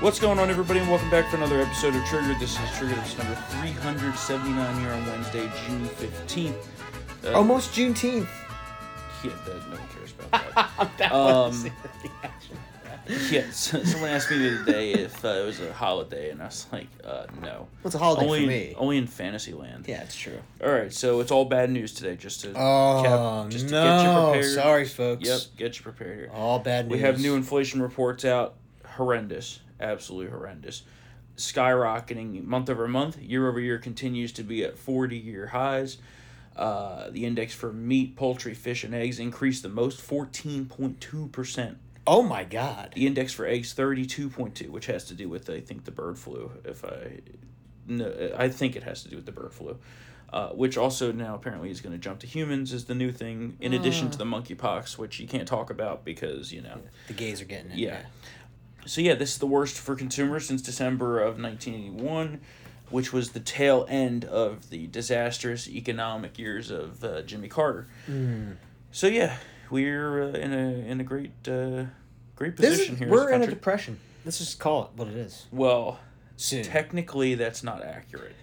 What's going on, everybody, and welcome back for another episode of Trigger. This is Trigger. This is number 379 here on Wednesday, June 15th. Uh, Almost Juneteenth. Yeah, that, no one cares about that. That Um, yeah, so, someone asked me the other day if uh, it was a holiday, and I was like, uh, no. What's a holiday only, for me? Only in Fantasyland. Yeah, it's true. All right, so it's all bad news today, just to, Oh cap- just to get you no! prepared. Sorry, folks. Yep, get you prepared here. All bad news. We have new inflation reports out. Horrendous. Absolutely horrendous. Skyrocketing month over month. Year over year continues to be at 40 year highs. Uh, the index for meat, poultry, fish, and eggs increased the most 14.2%. Oh my God. The index for eggs 32.2, which has to do with, I think, the bird flu. If I. No, I think it has to do with the bird flu. Uh, which also now apparently is going to jump to humans is the new thing, in addition to the monkeypox, which you can't talk about because, you know. The gays are getting it. Yeah. So yeah, this is the worst for consumers since December of 1981, which was the tail end of the disastrous economic years of uh, Jimmy Carter. Hmm. So yeah, we're uh, in a in a great uh, great position is, here. we're in a depression. Let's just call it what it is. well, Soon. technically that's not accurate.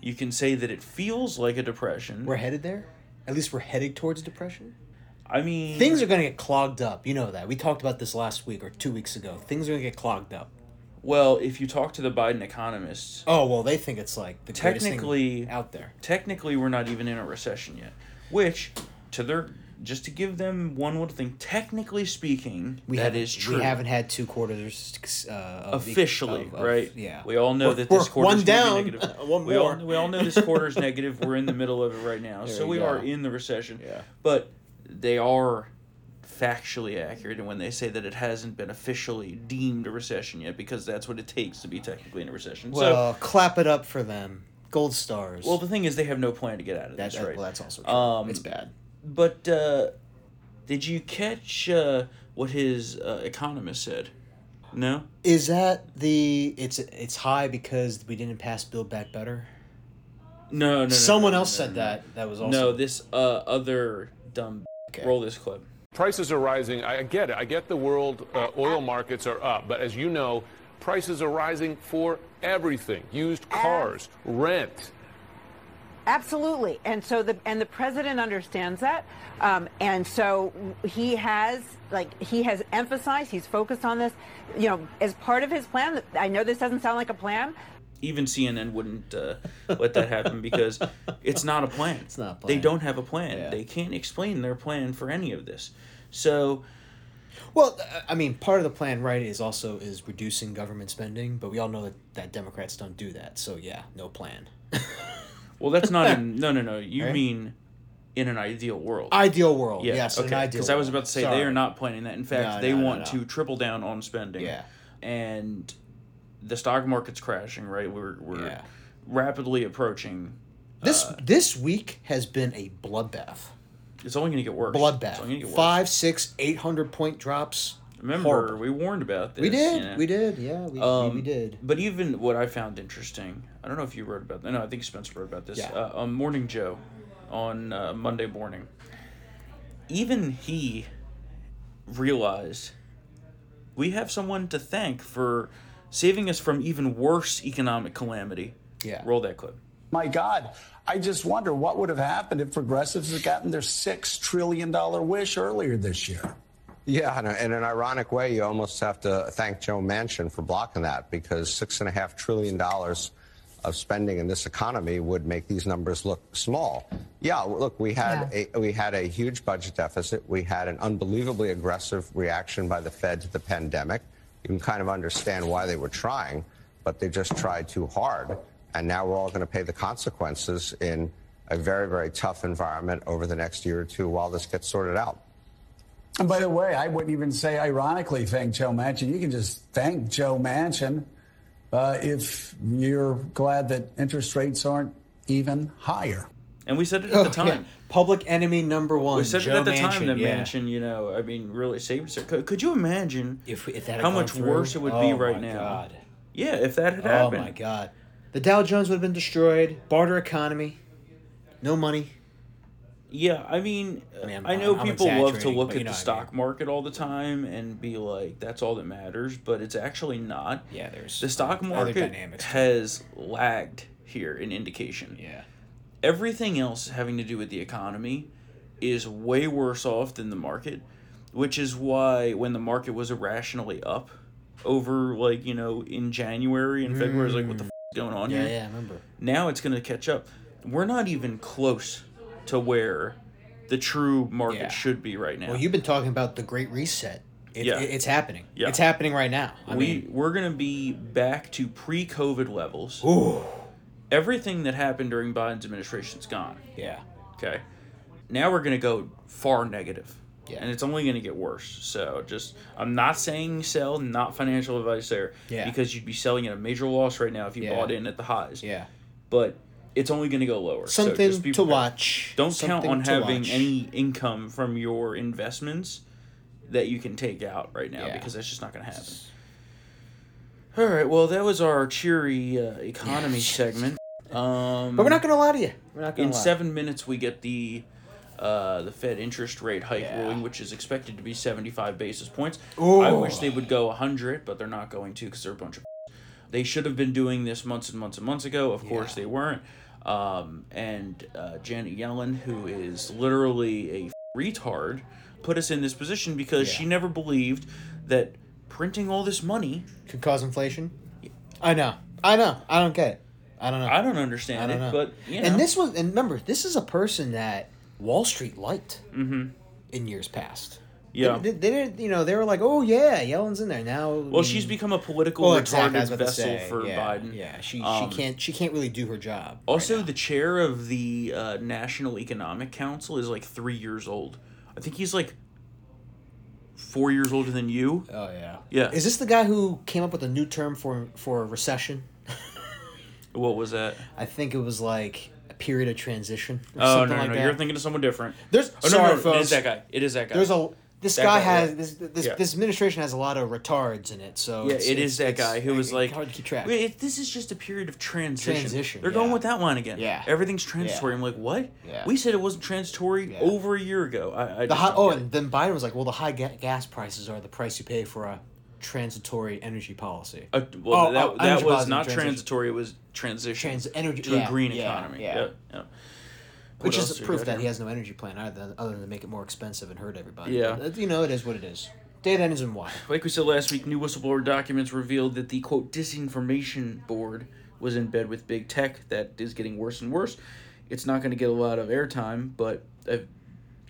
You can say that it feels like a depression. we're headed there. At least we're headed towards depression. I mean, Things are going to get clogged up. You know that. We talked about this last week or two weeks ago. Things are going to get clogged up. well, if you talk to the Biden economists, Oh well, they think it's like the greatest thing Technically- out there. technically we're not even in a recession yet which to their just to give them one little thing technically speaking We that haven't- true We haven't had two quarters uh, of, officially of- of- right Yeah. we all know We're- that this quarter one is down, negative. one we all, we all know this quarter is negative we're in the middle of it right now so we go. are in the recession Yeah. but they are factually accurate when they say that it hasn't been officially deemed a recession yet because that's what it takes to be technically in a recession so clap it up for them. Gold stars. well the thing is they have no plan to get out of that, this that- right well, that's also true. Um, it's bad. But uh, did you catch uh, what his uh, economist said? No. Is that the it's it's high because we didn't pass Build Back Better? No, no. no Someone no, else no, said no. that. That was also No, this uh, other dumb. Okay. Roll this clip. Prices are rising. I get it. I get the world uh, oil markets are up, but as you know, prices are rising for everything: used cars, rent. Absolutely, and so the and the president understands that, um, and so he has like he has emphasized he's focused on this, you know, as part of his plan. I know this doesn't sound like a plan. Even CNN wouldn't uh, let that happen because it's not a plan. It's not a They don't have a plan. Yeah. They can't explain their plan for any of this. So Well, uh, I mean, part of the plan, right, is also is reducing government spending, but we all know that, that Democrats don't do that. So yeah, no plan. Well, that's not in. No, no, no. You Right? mean in an ideal world. Ideal world. yeah, yes, okay. Because I was about to say Sorry. they are not planning that. In fact, No, they no, want no. to triple down on spending. Yeah. And the stock market's crashing. Right. We're we're Yeah. rapidly approaching. This uh, this week has been a bloodbath. It's only going to get worse. It's only Bloodbath. get worse. Five, six, eight hundred point drops. Remember, Horrible. we warned about this. We did. you know? We did. Yeah, we, Um, we did. But even what I found interesting, I don't know if you wrote about that. No, I think Spencer wrote about this. Yeah. Uh, on Morning Joe, on uh, Monday morning, even he realized we have someone to thank for saving us from even worse economic calamity. Yeah. Roll that clip. My God, I just wonder what would have happened if progressives had gotten their $6 trillion wish earlier this year. Yeah, in, a, in an ironic way, you almost have to thank Joe Manchin for blocking that because six and a half trillion dollars of spending in this economy would make these numbers look small. Yeah, look, we had a we had a huge budget deficit. We had an unbelievably aggressive reaction by the Fed to the pandemic. You can kind of understand why they were trying, but they just tried too hard, and now we're all going to pay the consequences in a very, very tough environment over the next year or two while this gets sorted out. And by the way, I wouldn't even say ironically thank Joe Manchin. You can just thank Joe Manchin uh, if you're glad that interest rates aren't even higher. And we said it at the time. Oh, Yeah. Public enemy number one. We said Joe it at the Manchin, time that yeah. Manchin, you know, I mean, really saved us. Could, could you imagine If, if that how much through- worse it would oh be right my now? God. Yeah, if that had Oh happened. my god. The Dow Jones would have been destroyed. Barter economy. No money. Yeah, I mean, I mean, I'm- I know I'm people love to look at know the I stock market all the time and be like, "That's all that matters," but it's actually not. Yeah, there's The stock market has lagged here in indication. Yeah. Everything else having to do with the economy is way worse off than the market, which is why when the market was irrationally up over like you know in January and February, it's like what the f- is going on Yeah, here? yeah, yeah, I remember. now it's going to catch up. We're not even close to where the true market Yeah. should be right now. Well, you've been talking about the Great Reset. It, Yeah. it- it's happening. Yeah. It's happening right now. I we mean, we're going to be back to pre-COVID levels. ooh, Everything that happened during Biden's administration is gone. yeah, Okay. Now we're going to go far negative. Yeah. And it's only going to get worse. So just, I'm not saying sell, not financial advice there. Yeah. Because you'd be selling at a major loss right now if you Yeah. bought in at the highs. yeah. But it's only going to go lower. So Something just to prepared. watch. Don't Something count on having watch. any income from your investments that you can take out right now Yeah. because that's just not going to happen. All right, well, that was our cheery uh, economy segment. Um, But we're not gonna lie to you. We're not gonna in lie. seven minutes, we get the uh, the Fed interest rate hike Yeah. ruling, which is expected to be seventy five basis points. Ooh. I wish they would go hundred, but they're not going to because they're a bunch of. They should have been doing this months and months and months ago. Of course, they weren't. Um, and uh, Janet Yellen, who is literally a retard, put us in this position because Yeah. she never believed that printing all this money. could cause inflation. I know. I know. I don't get it. I don't know. I don't understand I don't it, know. but you know, And this was, and remember, this is a person that Wall Street liked Mhm. in years past. Yeah. They, they didn't, you know, they were like, oh yeah, Yellen's in there now. Well, she's become a political well, retarded exactly, I was about to vessel say, for yeah, Biden. Yeah, she Um, she can't she can't really do her job. Also, now. the chair of the uh, National Economic Council is like three years old. I think he's like four years older than you. oh yeah, Yeah. Is this the guy who came up with a new term for for a recession? What was that? I think it was like a period of transition. Or Oh something no, no, like no! that. You're thinking of someone different. There's Oh sorry, no, no, folks. is that guy. It is that guy. There's a this That guy, guy, has yeah. this this, Yeah. this administration has a lot of retards in it. So yeah, it's, it it's- that guy who was like, hard to keep track. "Wait, it- this is just a period of transition. Transition, They're going with that line again. Yeah. everything's transitory. Yeah. I'm like, what? Yeah. We said it wasn't transitory Yeah. over a year ago. I, I The high, oh, and then Biden was like, "Well, the high ga- gas prices are the price you pay for a transitory energy policy." Uh, well, Oh, that, oh, that was not transition. transitory. It was transition Trans- energy- to yeah, a green yeah, economy. yeah. Yeah, yeah. Which is proof that he has no energy plan either, other than to make it more expensive and hurt everybody. Yeah. But, you know, it is what it is. Data ends in Y. Like we said last week, new whistleblower documents revealed that the quote disinformation board was in bed with big tech. That is getting worse and worse. It's not going to get a lot of airtime, but uh,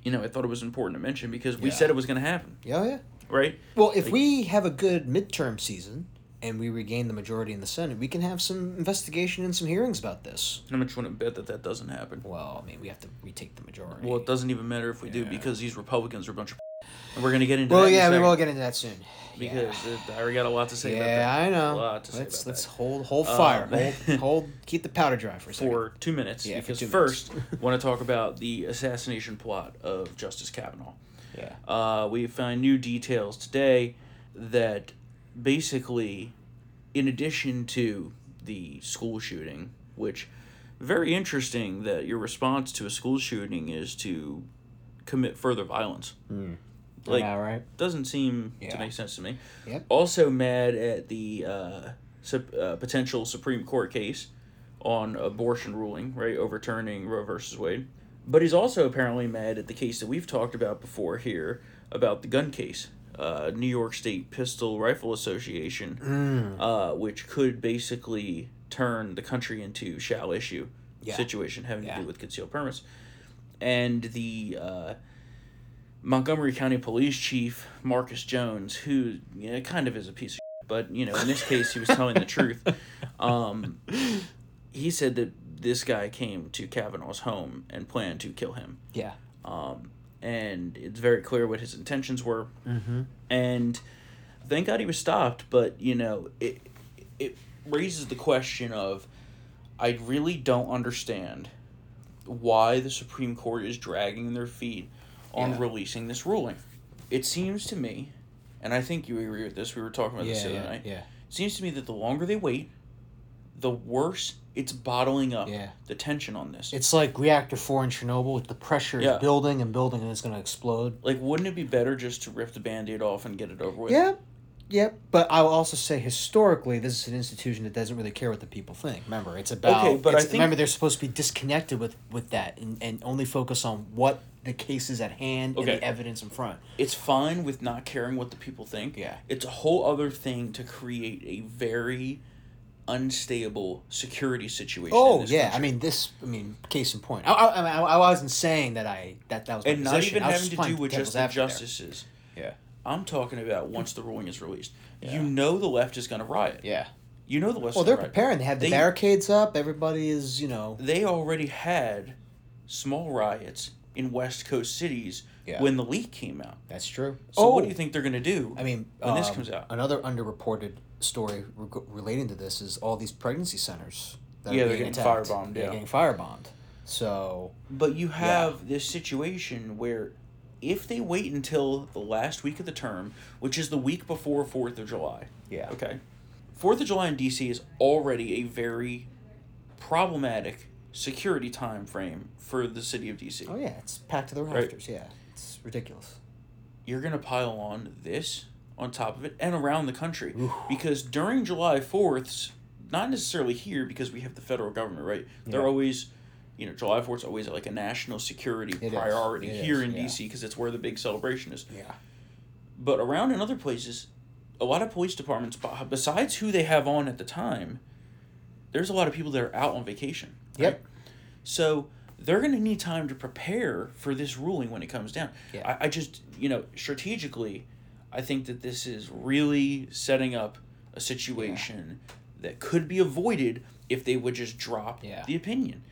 you know, I thought it was important to mention because we Yeah. said it was going to happen, Yeah, yeah. right? Well, if Like- we have a good midterm season and we regain the majority in the Senate, we can have some investigation and some hearings about this. How much want to bet that that doesn't happen? Well, I mean, we have to retake the majority. Well, it doesn't even matter if we do because these Republicans are a bunch of. And we're going to get into Well, that. in yeah, we will get into that soon. because it, I already got a lot to say about that. yeah. I A know. lot to say Let's let's that. hold hold Um, fire, hold hold keep the powder dry for a second. for two minutes Yeah, because two first want to talk about the assassination plot of Justice Kavanaugh. yeah, Uh, we find new details today that basically, in addition to the school shooting, which very interesting that your response to a school shooting is to commit further violence. Like, all right. doesn't seem to make sense to me. Yep. Also mad at the uh, sup- uh, potential Supreme Court case on abortion ruling, right, overturning Roe versus Wade. But he's also apparently mad at the case that we've talked about before here about the gun case, uh, New York State Pistol Rifle Association, Mm. uh, which could basically turn the country into shall issue Yeah. situation having Yeah. to do with concealed permits. And the uh, Montgomery County Police Chief Marcus Jones, who you know, kind of is a piece of shit, but you know, in this case, he was telling the truth. Um, he said that this guy came to Kavanaugh's home and planned to kill him. Yeah. Um, and it's very clear what his intentions were. Mm-hmm. And thank God he was stopped, but you know, it it raises the question of I really don't understand why the Supreme Court is dragging their feet on Yeah. releasing this ruling. It seems to me, and I think you agree with this, we were talking about this Yeah, the other yeah, night. yeah. It seems to me that the longer they wait, the worse it's bottling up Yeah. the tension on this. It's like reactor four in Chernobyl. With the pressure Yeah. is building and building, and it's going to explode. like, wouldn't it be better just to rip the band-aid off and get it over with? Yep. Yep. But I will also say historically, this is an institution that doesn't really care what the people think. Remember, it's about. Okay, but I think- remember they're supposed to be disconnected with with that and, and only focus on what the case is at hand and the evidence in front. It's fine with not caring what the people think. Yeah. It's a whole other thing to create a very unstable security situation. Oh yeah, I mean this. I mean, case in point. I, I, I, mean, I, wasn't saying that I that that was and not position. even having to do with just the advocate there. justices. Yeah. I'm talking about once the ruling is released. Yeah. You know the left is going to riot. Yeah. You know the left's Well, they're riot. preparing. They have the They- barricades up. Everybody is, you know. They already had small riots in West Coast cities Yeah. when the leak came out. That's true. So what do you think they're going to do? I mean, when this um, comes out? another underreported story reg- relating to this is all these pregnancy centers. That Yeah, are they're getting attacked. firebombed, They're yeah. getting firebombed. So But you have this situation where if they wait until the last week of the term, which is the week before 4th of July. Yeah. Okay. 4th of July in DC is already a very problematic security time frame for the city of DC. oh yeah, it's packed to the Right. rafters. Yeah, it's ridiculous. You're going to pile on this on top of it and around the country because during July 4ths, not necessarily here because we have the federal government, right? They're always you know, July 4th always like a national security It priority It here is, in yeah. DC because it's where the big celebration is. Yeah. But around in other places, a lot of police departments, besides who they have on at the time, there's a lot of people that are out on vacation. Yep. So they're going to need time to prepare for this ruling when it comes down. Yeah. I, I just, you know, strategically, I think that this is really setting up a situation that could be avoided if they would just drop Yeah. the opinion.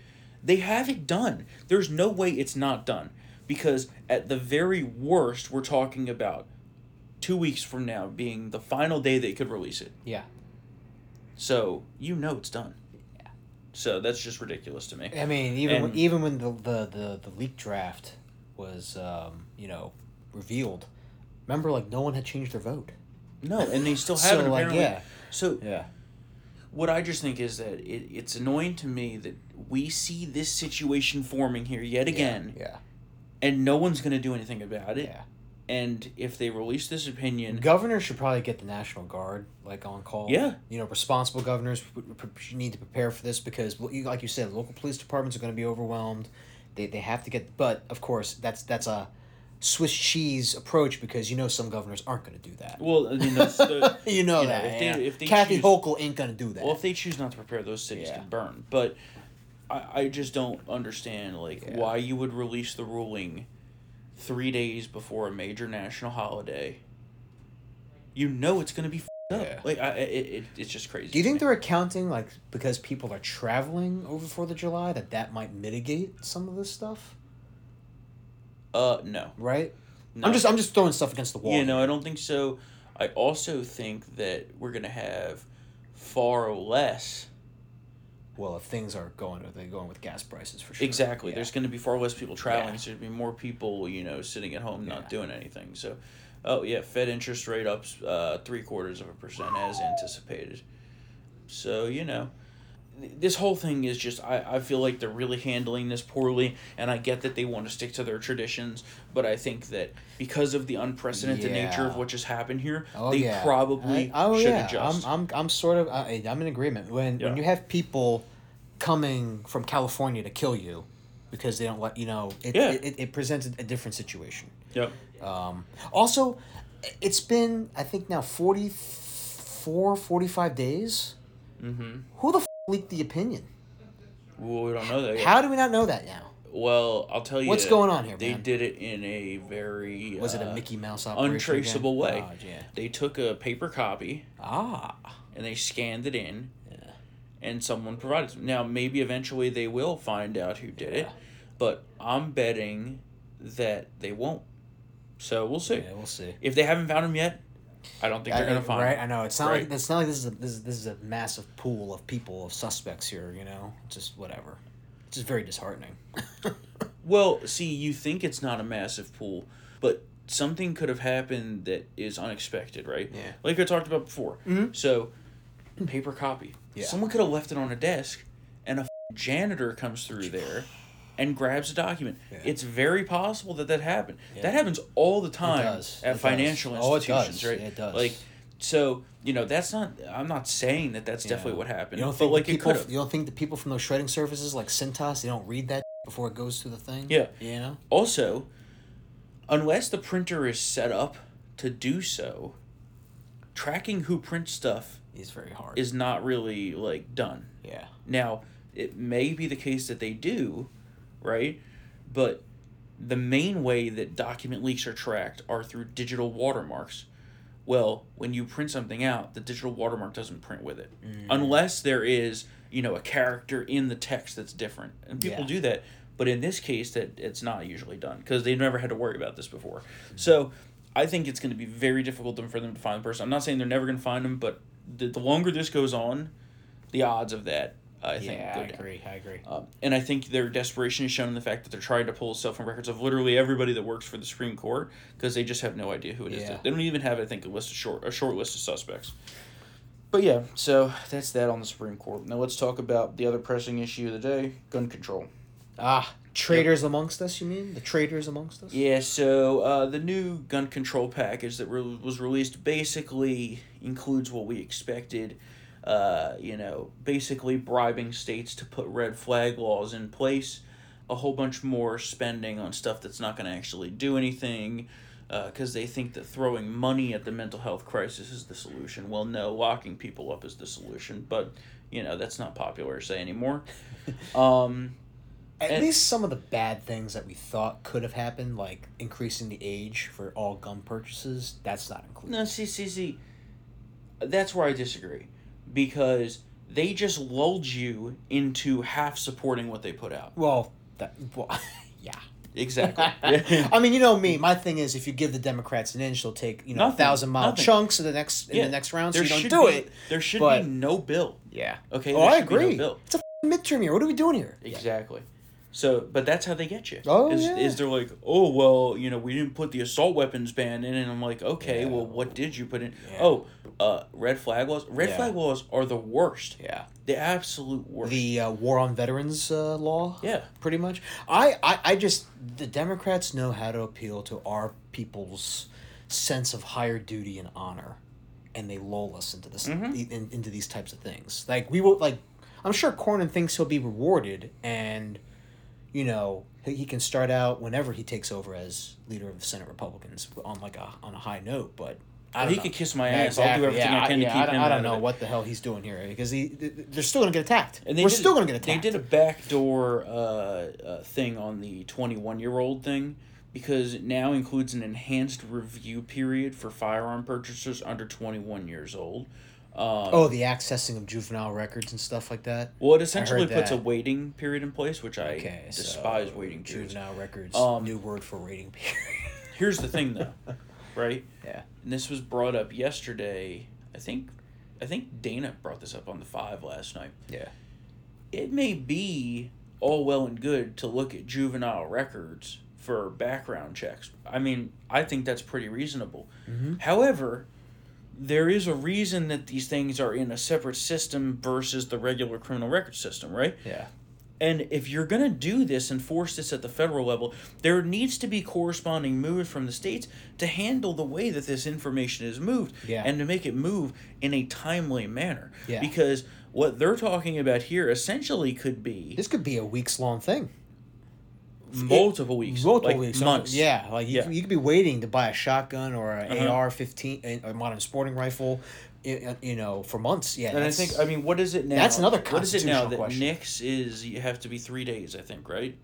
They have it done. There's no way it's not done. Because at the very worst, we're talking about two weeks from now being the final day they could release it. Yeah. So you know it's done. So that's just ridiculous to me. I mean, even when, And- even when the, the, the, the leak draft was, um, you know, revealed, remember, like, no one had changed their vote. No, and they still haven't like, apparently. yeah. So Yeah. what I just think is that it, it's annoying to me that we see this situation forming here yet again, Yeah. and no one's going to do anything about it. Yeah. And if they release this opinion, Governors should probably get the National Guard like on call. Yeah. You know, responsible governors need to prepare for this because, like you said, local police departments are going to be overwhelmed. They, they have to get, but of course, that's that's a Swiss cheese approach because you know some governors aren't going to do that. well, I mean, that's the, you know you know, that. if they- yeah. if they Kathy choose- Hochul ain't going to do that. well, if they choose not to prepare, those cities Yeah. can burn. But I, I just don't understand like Yeah. why you would release the ruling three days before a major national holiday. You know it's going to be f***ed up. Like I, it, it, it's just crazy. do you think me. they're accounting like because people are traveling over Fourth of July that that might mitigate some of this stuff? Uh, no. Right. No. I'm just I'm just throwing stuff against the wall. Yeah, no, I don't think so. I also think that we're gonna have far less. Well, if things are going, are they going with gas prices for sure? Exactly. Yeah. There's gonna be far less people traveling, Yeah. so there'd be more people, you know, sitting at home not Yeah. doing anything. So, oh yeah, Fed interest rate up uh, three quarters of a percent as anticipated. So you know, this whole thing is just I, I feel like they're really handling this poorly, and I get that they want to stick to their traditions, but I think that because of the unprecedented nature of what just happened here, Oh, they yeah. probably I- oh, should yeah. adjust. I'm, I'm, I'm sort of, I, I'm in agreement. When, Yeah. when you have people coming from California to kill you because they don't let, you know, it, Yeah. it, it, it presents a, a different situation. Yep. Um, also, it's been, I think now 44, 45 days. Mm-hmm. Who the f- leaked the opinion? Well, we don't know that yet. How do we not know that now? Well, I'll tell you. What's going on here, They man? did it in a very Was it a uh, Mickey Mouse untraceable again? way. Oh, yeah. They took a paper copy Ah. and they scanned it in, Yeah. and someone provided. it. Now, maybe eventually they will find out who did it, but I'm betting that they won't. So we'll see. Yeah, we'll see. If they haven't found him yet, I don't think they're gonna find. right. I know it's not Right. like it's not like this is a this is, this is a massive pool of people of suspects here. You know, just whatever. It's just very disheartening. Well, see, you think it's not a massive pool, but something could have happened that is unexpected, right? Yeah. Like I talked about before. Mhm. So, paper copy. Yeah. Someone could have left it on a desk, and a f- janitor comes through there, and grabs a document. Yeah. It's very possible that that happened. That happens all the time does. at It financial does. Oh, it institutions, does. right? It does. Like, so you know that's not. I'm not saying that that's Yeah. definitely what happened. You don't but think like the people? You don't think the people from those shredding services like Cintas they don't read that before it goes through the thing? Yeah. You know. Also, unless the printer is set up to do so, tracking who prints stuff is very hard. is not really like done. yeah. Now, it may be the case that they do, right? But the main way that document leaks are tracked are through digital watermarks. Well, when you print something out, the digital watermark doesn't print with it. Mm. Unless there is, you know, a character in the text that's different. And people Yeah. do that. But in this case that it's not usually done because they've never had to worry about this before. Mm. So, I think it's going to be very difficult for them to find the person. I'm not saying they're never going to find them, but the, the longer this goes on, the odds of that I think Yeah, go I down. agree. I agree. Um, and I think their desperation is shown in the fact that they're trying to pull cell phone records of literally everybody that works for the Supreme Court because they just have no idea who it is. Yeah. They don't even have, I think, a list of short a short list of suspects. But yeah, so that's that on the Supreme Court. Now let's talk about the other pressing issue of the day: gun control. Ah, traitors amongst us. You mean the traitors amongst us? Yeah, so uh, the new gun control package that re- was released basically includes what we expected. Uh, you know, basically bribing states to put red flag laws in place, a whole bunch more spending on stuff that's not going to actually do anything, because they think that throwing money at the mental health crisis is the solution. Well, no, locking people up is the solution, but you know that's not popular to say anymore. Um, At And- least some of the bad things that we thought could have happened, like increasing the age for all gun purchases, that's not included. No, see, see, see. That's where I disagree, because they just lulled you into half supporting what they put out. Well, that well, yeah. Exactly. I mean, you know me. My thing is, if you give the Democrats an inch, they'll take you know Nothing. thousand mile Nothing. chunks in the next in Yeah. the next round. So There you don't should do be- it. There should but- be no bill. Yeah. Okay. Oh, I no agree. bill. it's a midterm year. What are we doing here? Exactly. So, but that's how they get you. Oh, is, yeah. is they're like, oh well, you know, we didn't put the assault weapons ban in, and I'm like, okay, Yeah. well, what did you put in? Oh, uh, red flag laws. Red Yeah. flag laws are the worst. Yeah. The absolute worst. The uh, war on veterans uh, law. Yeah. Pretty much. I, I I just the Democrats know how to appeal to our people's sense of higher duty and honor, and they lull us into this Mm-hmm. in, into these types of things. Like we will like, I'm sure Cornyn thinks he'll be rewarded, and you know he he can start out whenever he takes over as leader of the Senate Republicans on like a on a high note, but. I he know. could kiss my Yeah, ass. I'll do everything I can to yeah, keep I, him I don't know what the hell he's doing here because he they're still gonna get attacked. And they We're did, still gonna get attacked. They did a backdoor uh, uh, thing on the 21 year old thing because it now includes an enhanced review period for firearm purchasers under 21 years old. Um, Oh, the accessing of juvenile records and stuff like that. well, it essentially puts a waiting period in place, which I Okay, despise so waiting periods. Juvenile records. Um, new word for waiting period. Here's the thing, though, right? yeah. And this was brought up yesterday. I think, I think Dana brought this up on the five last night. Yeah. it may be all well and good to look at juvenile records for background checks. I mean, I think that's pretty reasonable. Mm-hmm. However, there is a reason that these things are in a separate system versus the regular criminal record system, right? Yeah. And if you're going to do this and force this at the federal level, there needs to be corresponding moves from the states to handle the way that this information is moved Yeah. and to make it move in a timely manner. Yeah. Because what they're talking about here essentially could be This could be a weeks long thing. multiple weeks, Multiple like weeks. months. Yeah. Like you, Yeah. you could be waiting to buy a shotgun or an Uh-huh. AR 15, a modern sporting rifle, you know, for months. Yeah. And I think I mean, what is it now? That's another constitutional What is it now constitutional that question. NICS is? You have to be three days, I think, right?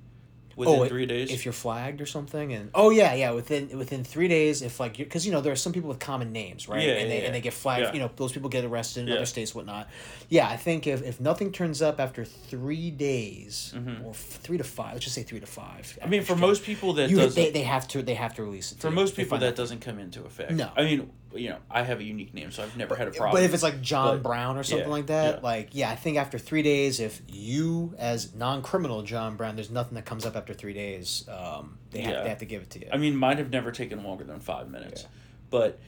Within oh, three days. if you're flagged or something, and oh yeah, yeah, within within three days, if like because you know there are some people with common names, right? Yeah, and they yeah, and they get flagged. Yeah. You know, those people get arrested in Yeah. other states, whatnot. Yeah, I think if, if nothing turns up after three days or three to five, let's just say three to five. Mm-hmm. I mean, for most people that you, they, they have to they have to release it. for most people, find that doesn't come into effect. No. I mean, you know, I have a unique name, so I've never had a problem. But if it's like John But- Brown or something yeah, like that, yeah. like yeah, I think after three days, if you as non-criminal John Brown, there's nothing that comes up after three days. Um, they have Yeah. they have to give it to you. I mean, mine have never taken longer than five minutes, but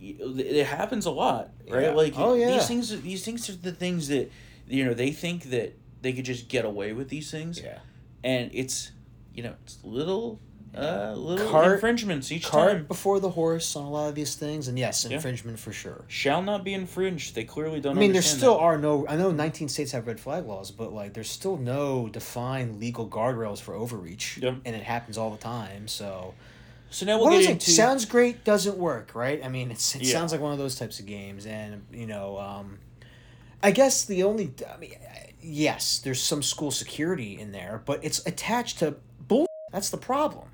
it happens a lot, right? Like Oh, yeah. these things these things are the things that you know, they think that they could just get away with these things. Yeah. And it's you know, it's little uh little Cart- infringements each Cart time. before the horse on a lot of these things, and yes, Yeah. infringement for sure. Shall not be infringed. They clearly don't I mean, there still that. are no. I know 19 states have red flag laws, but like, there's still no defined legal guardrails for overreach, Yep. and it happens all the time. So, So now we'll what get is it? Sounds great, doesn't work, right? I mean, it's, it Yeah. sounds like one of those types of games, and you know, um, I guess the only. I mean, yes, there's some school security in there, but it's attached to bull. That's the problem.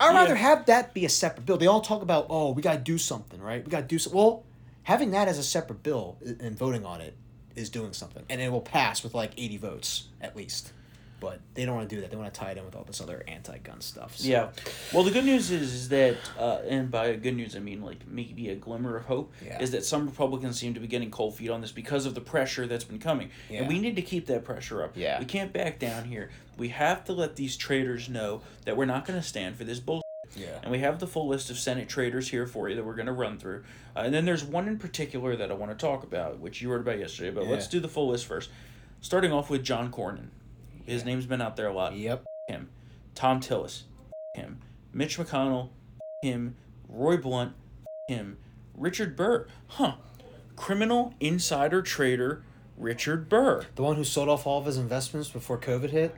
I'd rather Yeah. have that be a separate bill. They all talk about, oh, we got to do something, right? We got to do something. Well, having that as a separate bill and voting on it is doing something. And it will pass with like 80 votes at least. But they don't want to do that. They want to tie it in with all this other anti gun stuff. So. Yeah. Well, the good news is, is that, uh, and by good news I mean like maybe a glimmer of hope, Yeah. is that some Republicans seem to be getting cold feet on this because of the pressure that's been coming, Yeah. and we need to keep that pressure up. Yeah. We can't back down here. We have to let these traitors know that we're not going to stand for this bullshit. Yeah. And we have the full list of Senate traitors here for you that we're going to run through. Uh, and then there's one in particular that I want to talk about, which you wrote about yesterday. But let's do the full list first. Starting off with John Cornyn. His Yeah. name's been out there a lot Yep. him. Thom Tillis, him. Mitch McConnell, him. Roy Blunt, him. Richard Burr, huh? Criminal insider trader Richard Burr, The one who sold off all of his investments before COVID hit.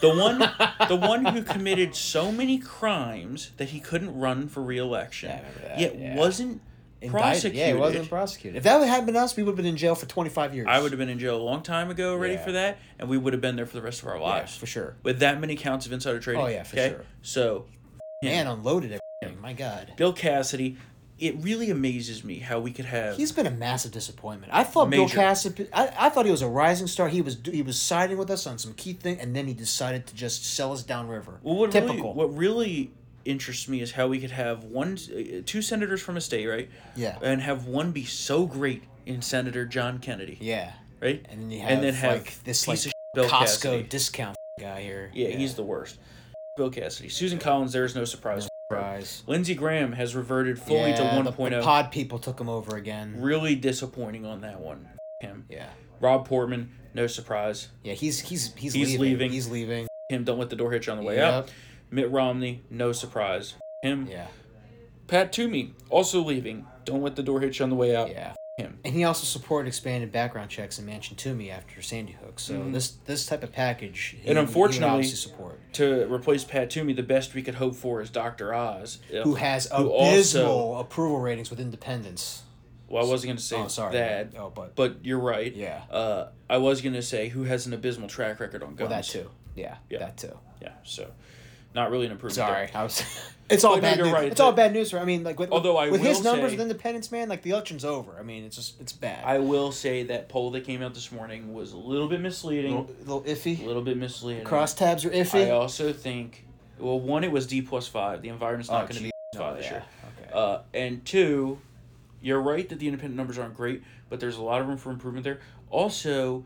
the one, the one who committed so many crimes that he couldn't run for re-election, Yeah, I remember that, yet yeah. wasn't Indicted. prosecuted. Yeah, he wasn't prosecuted. If that had been us, we would have been in jail for 25 years. I would have been in jail a long time ago, ready Yeah. for that, and we would have been there for the rest of our lives, for sure. With that many counts of insider trading. Oh, yeah, for okay? sure. So. Man, unloaded everything. My God. Bill Cassidy, it really amazes me how we could have. He's been a massive disappointment. I thought Bill Cassidy. I, I thought he was a rising star. He was he was siding with us on some key thing, and then he decided to just sell us downriver. well, what Typical. really what really interests me is how we could have one, uh, two senators from a state, right? Yeah. And have one be so great in Senator John Kennedy, yeah, right? and then you have, and then have like this piece like of Bill Costco Cassidy. discount guy here. Yeah, he's the worst. Bill Cassidy, Susan Collins. There is no surprise. Surprise. Lindsey Graham has reverted fully to Yeah, 1.0. the, the oh. pod people took him over again. really disappointing on that one. Him. Yeah, Rob Portman, no surprise. yeah. He's he's he's, He's leaving. leaving. He's leaving. Him, don't let the door hit you on the way Yep. out. Mitt Romney, no surprise. Him. Yeah, Pat Toomey, also leaving. Don't let the door hit you on the way out. yeah. Him. And he also supported expanded background checks in Manchin Toomey after Sandy Hook. So this this type of package, he, Mm-hmm. And unfortunately- support. To replace Pat Toomey, the best we could hope for is Dr. Oz. Who has Who abysmal also- approval ratings with independents. Well, I wasn't going to say Oh, sorry. that. Oh, but- But you're right. Yeah. Uh, I was going to say who has an abysmal track record on guns. Well, that too. Yeah, Yeah. that too. Yeah, so not really an improvement. Sorry, there. I was. It's all But no, bad you're news. right. It's all bad news for. I mean, like with, Although I with his will numbers say- with independence, man, like the election's over. I mean, it's just it's bad. I will say that poll that came out this morning was a little bit misleading. little, little iffy. a little bit misleading. Crosstabs are iffy. I also think, well, one, it was D plus five. The environment's not Oh, going to be gee. D plus five Oh, this yeah. year. Okay. Uh, and two, you're right that the independent numbers aren't great, but there's a lot of room for improvement there. Also,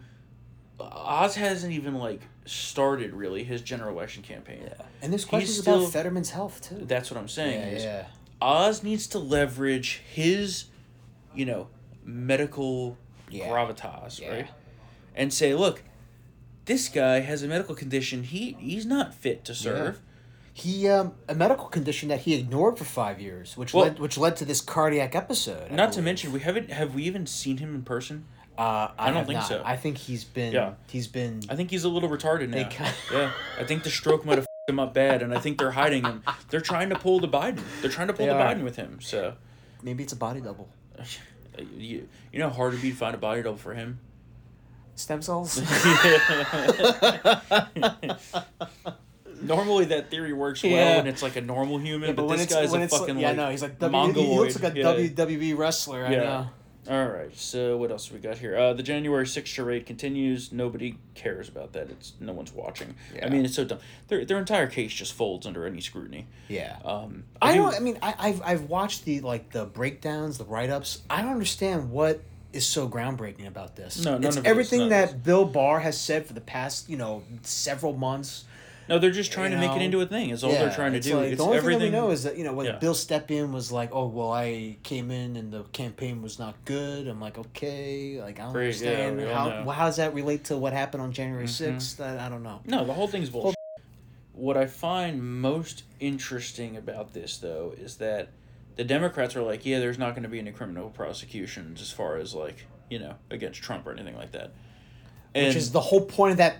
Oz hasn't even like started really his general election campaign. yeah. And there's He's questions still- about Fetterman's health too. That's what I'm saying. yeah, is yeah. Oz needs to leverage his, you know, medical Yeah. gravitas, Yeah. right? And say, look, this guy has a medical condition. He he's not fit to serve. He um a medical condition that he ignored for five years, which Well- led which led to this cardiac episode. I Not to mention, we haven't have we even seen him in person? Uh, I, don't think not. so. I think he's been. Yeah. He's been. I think he's a little retarded now. yeah, I think the stroke might have f***ed him up bad, and I think they're hiding him. They're trying to pull the Biden. They're trying to pull They the are. Biden with him. So, Maybe it's a body double. you you know how hard it'd be to find a body double for him. Stem cells. Normally that theory works well Yeah. when it's like a normal human, Yeah, but, this it's- guy's a fucking yeah, like no, he's like w, he- he looks like a Yeah. WWE wrestler. I Yeah. know. All right, so what else we got here? Uh, the January 6th charade continues. Nobody cares about that. It's no one's watching. Yeah. I mean, it's so dumb. Their their entire case just folds under any scrutiny. Yeah. Um, I do- don't. I mean, I, I've I've watched the like the breakdowns, the write ups. I don't understand what is so groundbreaking about this. No, none it's of it is, everything that it is. Bill Barr has said for the past you know several months. No, they're just trying You to make it into a thing. Is all they're trying to do. like- it's the only everything. thing we know is that you know when Yeah. Bill Stepien was like, "Oh well, I came in and the campaign was not good." I'm like, okay, like I don't Great, yeah, understand we how know. how does that relate to what happened on January mm-hmm. 6th? I, I don't know. No, the whole thing's bullshit. What I find most interesting about this, though, is that the Democrats are like, yeah, there's not going to be any criminal prosecutions as far as like you know against Trump or anything like that. And Which is the whole point of that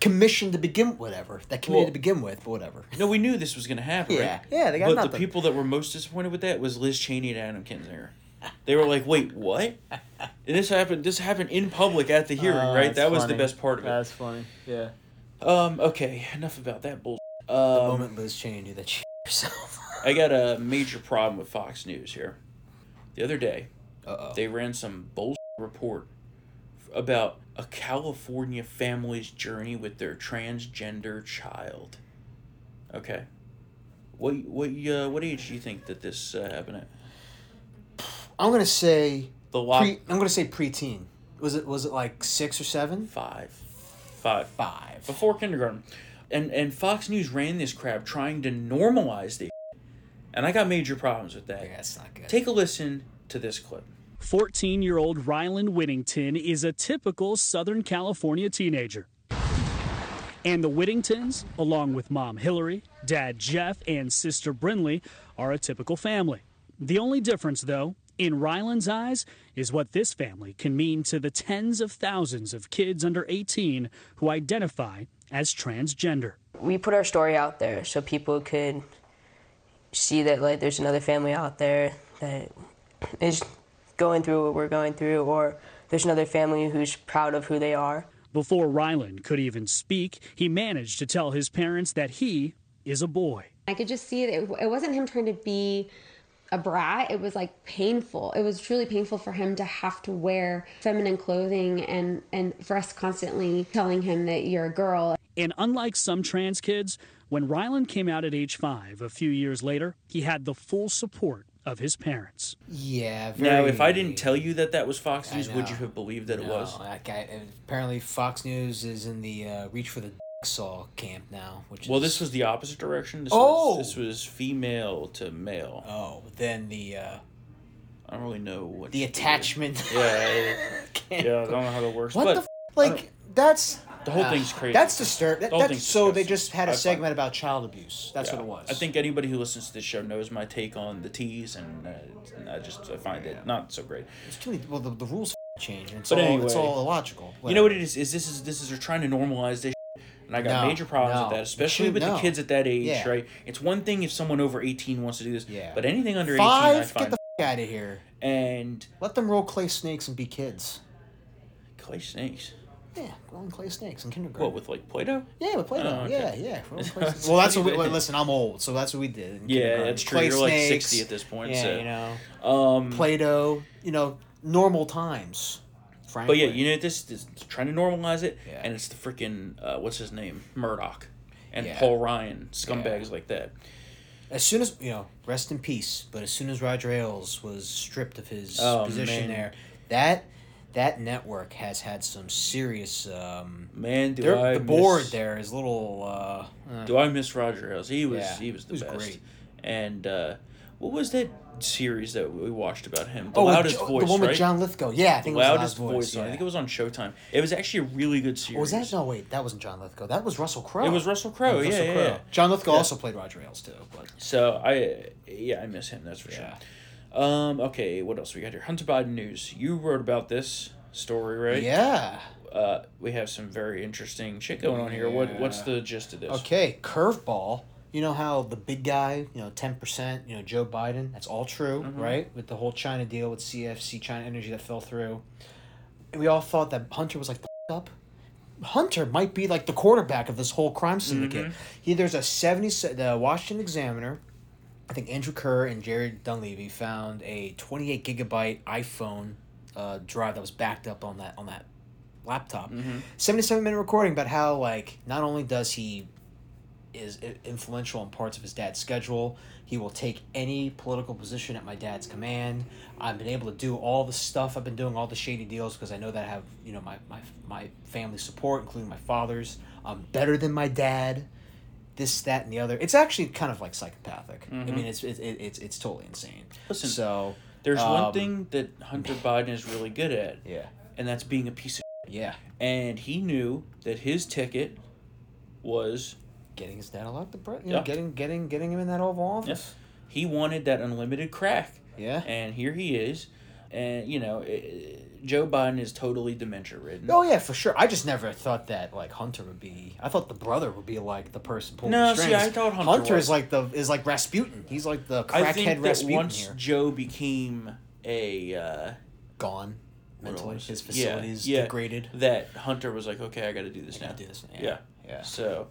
commission to begin whatever that committee Well- to begin with, but whatever. no, we knew this was going to happen. Yeah. right? Yeah, they got But nothing. the people that were most disappointed with that was Liz Cheney and Adam Kinzinger. They were like, "Wait, what?" And this happened. This happened in public at the hearing, Oh, right? That was the best part of it. That's funny. Yeah. Um. Okay. Enough about that bull. The Um, moment Liz Cheney knew that she herself. I got a major problem with Fox News here. The other day, Uh-oh. they ran some bullshit report about a California family's journey with their transgender child. Okay. What what uh, what age do you think that this uh, happened at? I'm gonna say The lock pre. I'm gonna say preteen. Was it was it like six or seven? five, five, Five. before kindergarten, and and Fox News ran this crap trying to normalize the, and I got major problems with that. Yeah, that's not good. Take a listen to this clip. 14 year old Rylan Whittington is a typical Southern California teenager. And the Whittingtons, along with mom Hillary, dad Jeff, and sister Brinley, are a typical family. The only difference, though, in Rylan's eyes, is what this family can mean to the tens of thousands of kids under 18 who identify as transgender. we put our story out there so people could see that like there's another family out there that is going through what we're going through or there's another family who's proud of who they are Before Rylan could even speak, he managed to tell his parents that he is a boy. I could just see that it, it wasn't him trying to be a brat. It was like painful. It was truly painful for him to have to wear feminine clothing and and for us constantly telling him that you're a girl. And unlike some trans kids, when Rylan came out at age five, a few years later, he had the full support of his parents. Yeah. Now, if I didn't tell you that that was Fox News, would you have believed that it was? Like apparently, Fox News is in the uh, reach for the saw camp now. Which Well, is, this was the opposite direction. This Oh! was, this was female to male. Oh, then the uh, I don't really know what the she- attachment. Yeah, I- yeah, I don't know how that works. What but the f- like? That's the whole uh, thing's crazy. That's disturbing. That, that's, thing's so they just had a I find- segment about child abuse. That's Yeah. what it was. I think anybody who listens to this show knows my take on the T's, and, uh, and I just I find it not so great. it's too many. Well, the, the rules f- change. And it's But all it's all illogical. You know what it is? Is this is this is they're trying to normalize this, and I got No, major problems no. with that, especially should- with the kids at that age, Yeah. right? It's one thing if someone over eighteen wants to do this, Yeah. but anything under eighteen, I Five. find Get the f- out of here. and Let them roll clay snakes and be kids. clay snakes. Yeah, rolling clay snakes in kindergarten. What with like Play-Doh? Yeah, with Play-Doh. Oh, okay. Yeah, yeah. rolling clay That's snakes. well, that's what we, well, listen. I'm old, so that's what we did. in Yeah, kindergarten. that's true. Clay You're like 60 at this point, Yeah, so- you know, Um, Play-Doh. You know, normal times. but yeah, you know this, this trying to normalize it, Yeah. and it's the freaking uh, what's his name Murdoch, and Yeah. Paul Ryan scumbags like that. as soon as you know, rest in peace. But as soon as Roger Ailes was stripped of his Oh, position man. there, that that network has had some serious. Um, Man, do I the board there is a little. Uh, uh, Do I miss Roger Ailes? He was Yeah, he was the he was best. great. And uh, what was that series that we watched about him? The oh, loudest Jo- voice, the one right? with John Lithgow. Yeah, I the think it was loudest voice. voice. I think it was on Showtime. It was actually a really good series. Or was that no? Wait, that wasn't John Lithgow. That was Russell Crowe. It was Russell Crowe. Yeah, Russell yeah, Crowe. yeah. John Lithgow Yeah. also played Roger Ailes too. But So I yeah I miss him. That's for Yeah. sure. Um. Okay. What else we got here? Hunter Biden news. You wrote about this story, right? yeah. Uh, we have some very interesting shit going on here. What What's the gist of this? Okay, curveball. You know how the big guy, you know, ten percent, you know, Joe Biden. That's all true, Mm-hmm. right? With the whole China deal with CFC, China Energy that fell through. And we all thought that Hunter was like the f- up. Hunter might be like the quarterback of this whole crime syndicate. Mm-hmm. He there's a seventy. The Washington Examiner, I think Andrew Kerr and Jared Dunleavy found a twenty eight gigabyte iPhone uh, drive that was backed up on that on that laptop. Mm-hmm. 77 minute recording about how like not only does he is influential in parts of his dad's schedule he will take any political position at my dad's command i've been able to do all the stuff i've been doing all the shady deals because i know that i have you know my, my, my family support including my father's i'm better than my dad this, that, and the other. It's actually kind of like psychopathic. I Mhm. mean, it's it, it, it's it's totally insane. Listen, so There's one um, thing that Hunter Biden is really good at. Yeah. And that's being a piece of Yeah. And he knew that his ticket was getting his dad elected, you know, Yeah. getting getting getting him in that Oval Office. Yes. He wanted that unlimited crack. Yeah. And here he is. And, you know, eh, Joe Biden is totally dementia ridden. Oh yeah, for sure. I just never thought that like Hunter would be. I thought the brother would be like the person pulling No, the see. I thought Hunter is was. like the is like Rasputin. He's like the I think crackhead Rasputin once here. Joe became a. Uh, Gone mentally. His facilities yeah, yeah, degraded. That Hunter was like, okay, I got to do this now. do this, Yeah. yeah, yeah. So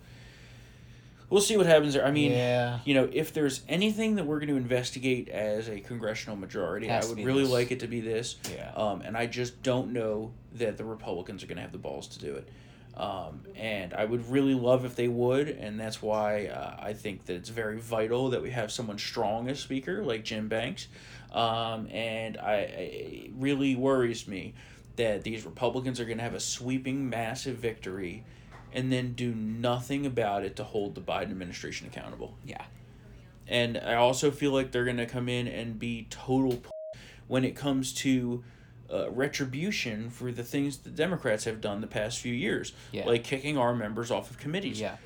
we'll see what happens there. I mean, Yeah. you know, if there's anything that we're going to investigate as a congressional majority, I would really this. like it to be this. Yeah. Um, and I just don't know that the Republicans are going to have the balls to do it. Um, and I would really love if they would, and that's why uh, I think that it's very vital that we have someone strong as speaker like Jim Banks. Um, and I, it really worries me that these Republicans are going to have a sweeping, massive victory, and then do nothing about it to hold the Biden administration accountable. Yeah. And I also feel like they're going to come in and be total p- when it comes to uh, retribution for the things the Democrats have done the past few years, Yeah. like kicking our members off of committees. Yeah.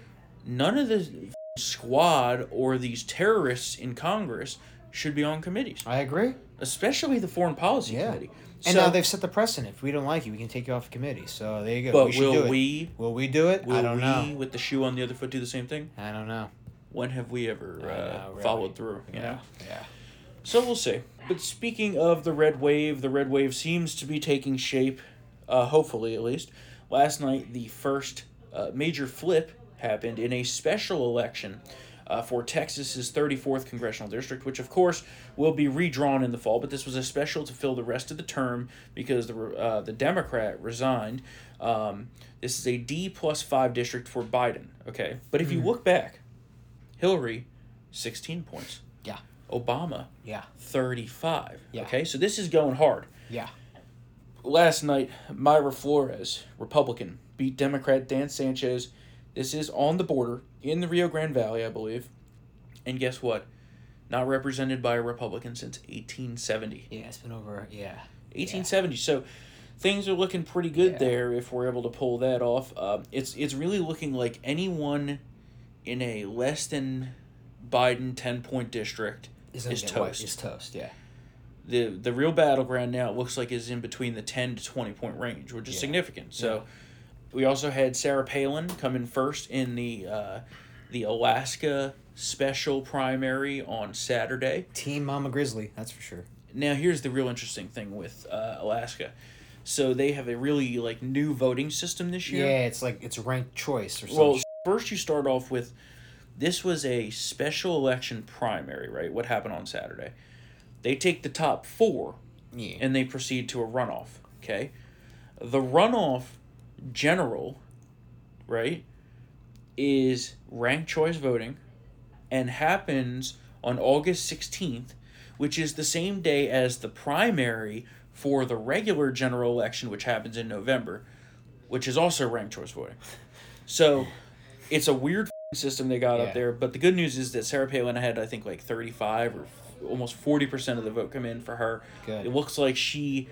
None of the f- squad or these terrorists in Congress should be on committees. I agree. Especially the Foreign Policy Yeah. Committee. And So- now they've set the precedent. If we don't like you, we can take you off the committee. So there you go. But we will we? Will we do it? Will I don't we, know. with the shoe on the other foot, do the same thing? I don't know. When have we ever uh, know, really. followed through? You Yeah, know? yeah. So we'll see. But speaking of the red wave, the red wave seems to be taking shape, uh, hopefully at least. Last night, the first uh, major flip happened in a special election uh, for Texas's 34th congressional district, which of course will be redrawn in the fall. But this was a special to fill the rest of the term because the uh, the Democrat resigned. Um, this is a D plus five district for Biden. Okay, but if you Mhm. look back, Hillary, 16 points. Yeah. Obama, Yeah. 35. Yeah. Okay, so this is going hard. Yeah. Last night, Mayra Flores, Republican, beat Democrat Dan Sanchez. This is on the border in the Rio Grande Valley, I believe. And guess what? Not represented by a Republican since 1870. Yeah, it's been over. Yeah. 1870. So things are looking pretty good there if we're able to pull that off. Um, it's it's really looking like anyone in a less than Biden 10 point district Is is, gonna get wiped. toast. Is toast. Yeah. The the real battleground now it looks like is in between the 10 to 20 point range, which is Yeah. significant. So we also had Sarah Palin come in first in the uh, the Alaska special primary on Saturday. Team Mama Grizzly. That's for sure. Now here's the real interesting thing with uh, Alaska. So they have a really like new voting system this year. Yeah, it's like it's ranked choice or something. Well, first you start off with this was a special election primary, right? What happened on Saturday? They take the top four Yeah. and they proceed to a runoff. Okay. The runoff general, right, is ranked choice voting and happens on August 16th, which is the same day as the primary for the regular general election, which happens in November, which is also ranked choice voting. So it's a weird system they got Yeah. up there. But the good news is that Sarah Palin had, I think, like 35 or almost 40% of the vote come in for her. Good. It looks like she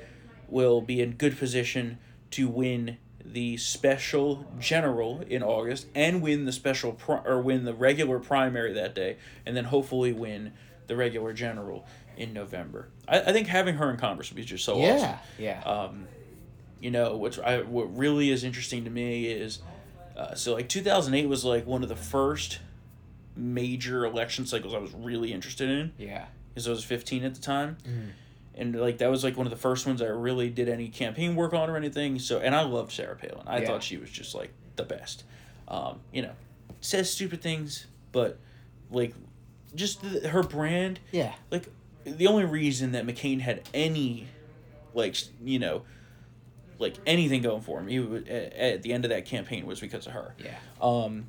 will be in good position to win the special general in August and win the special pri- or win the regular primary that day and then hopefully win the regular general in November. I, I think having her in Congress would be just so Yeah, awesome. yeah. yeah. Um, you know, what's I, what really is interesting to me is uh, so like 2008 was like one of the first major election cycles I was really interested in Yeah. because I was 15 at the time. Mhm. And like that was like one of the first ones I really did any campaign work on or anything. So and I loved Sarah Palin. I Yeah. thought she was just like the best. Um, you know, says stupid things, but like just the, her brand. Yeah. Like the only reason that McCain had any like you know like anything going for him he at, at the end of that campaign was because of her. Yeah. Um,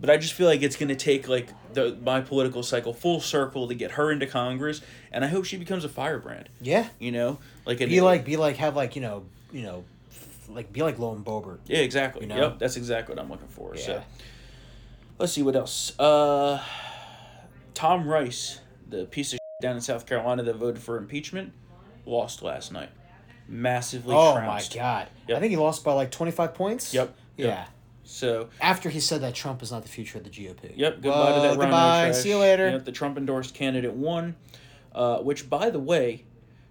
but I just feel like it's gonna take like the my political cycle full circle to get her into Congress, and I hope she becomes a firebrand. Yeah. You know, like an- Be like, be like, have like you know, you know, like be like Lauren Boebert. Yeah, exactly. You know? Yep, that's exactly what I'm looking for. So, Yeah. Let's see what else. Uh, Tom Rice, the piece of down in South Carolina that voted for impeachment, lost last night. Massively. Oh trounced. my god! Yep. I think he lost by like twenty five points. Yep. Yeah. So After he said that Trump is not the future of the GOP. Yep. Goodbye Well, to that RINO goodbye. trash. See you later. Yep, the Trump endorsed candidate won, uh, which by the way,